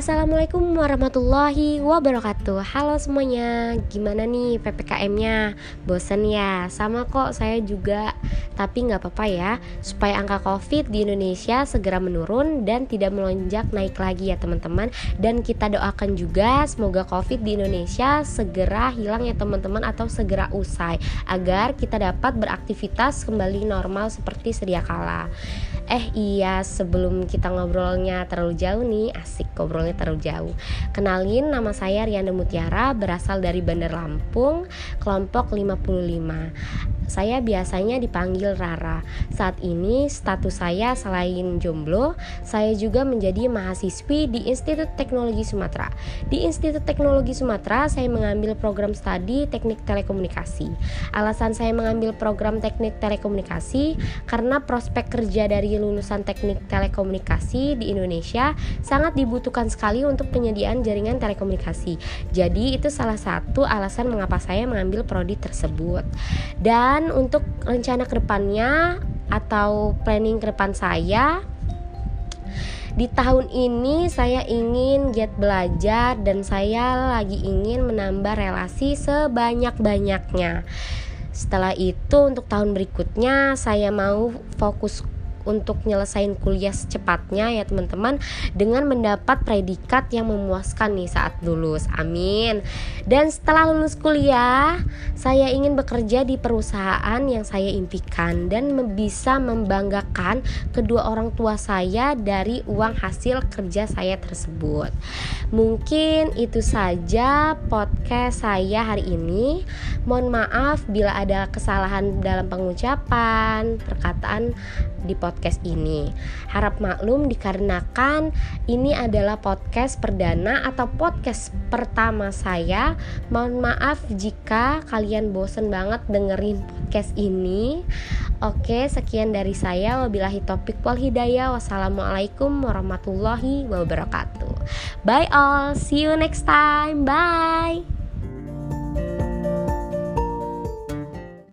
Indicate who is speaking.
Speaker 1: Assalamualaikum warahmatullahi wabarakatuh. Halo semuanya, gimana nih PPKM-nya? Bosen ya? Sama kok saya juga. Tapi nggak apa-apa ya Supaya angka COVID di Indonesia segera menurun Dan tidak melonjak naik lagi ya teman-teman. Dan kita doakan juga semoga COVID di Indonesia segera hilang ya teman-teman Atau segera usai Agar kita dapat beraktivitas kembali normal seperti sedia kala. Eh iya sebelum kita ngobrolnya terlalu jauh nih Asik ngobrol ngobrolnya terlalu jauh. Kenalin nama saya Riana Mutiara berasal dari Bandar Lampung, kelompok 55. Saya biasanya dipanggil Rara. Saat ini status saya selain jomblo, saya juga menjadi mahasiswi di Institut Teknologi Sumatera. Di Institut Teknologi Sumatera, saya mengambil program studi Teknik Telekomunikasi. Alasan saya mengambil program Teknik Telekomunikasi karena prospek kerja dari lulusan Teknik Telekomunikasi di Indonesia sangat dibutuhkan sekali untuk penyediaan jaringan telekomunikasi. Jadi itu salah satu alasan mengapa saya mengambil prodi tersebut. Dan dan untuk rencana ke depannya atau planning ke depan saya di tahun ini saya ingin giat belajar dan saya lagi ingin menambah relasi sebanyak-banyaknya. Setelah itu untuk tahun berikutnya saya mau fokus untuk nyelesain kuliah secepatnya ya teman-teman dengan mendapat predikat yang memuaskan nih saat lulus. Amin. Dan setelah lulus kuliah, saya ingin bekerja di perusahaan yang saya impikan dan bisa membanggakan kedua orang tua saya dari uang hasil kerja saya tersebut. Mungkin itu saja podcast saya hari ini. Mohon maaf bila ada kesalahan dalam pengucapan, perkataan di podcast ini. Harap maklum dikarenakan ini adalah podcast perdana atau podcast pertama saya. Mohon maaf jika kalian bosen banget dengerin podcast ini. Oke, sekian dari saya. Wabillahi topik wal hidayah. Wassalamualaikum warahmatullahi wabarakatuh. Bye all. See you next time. Bye.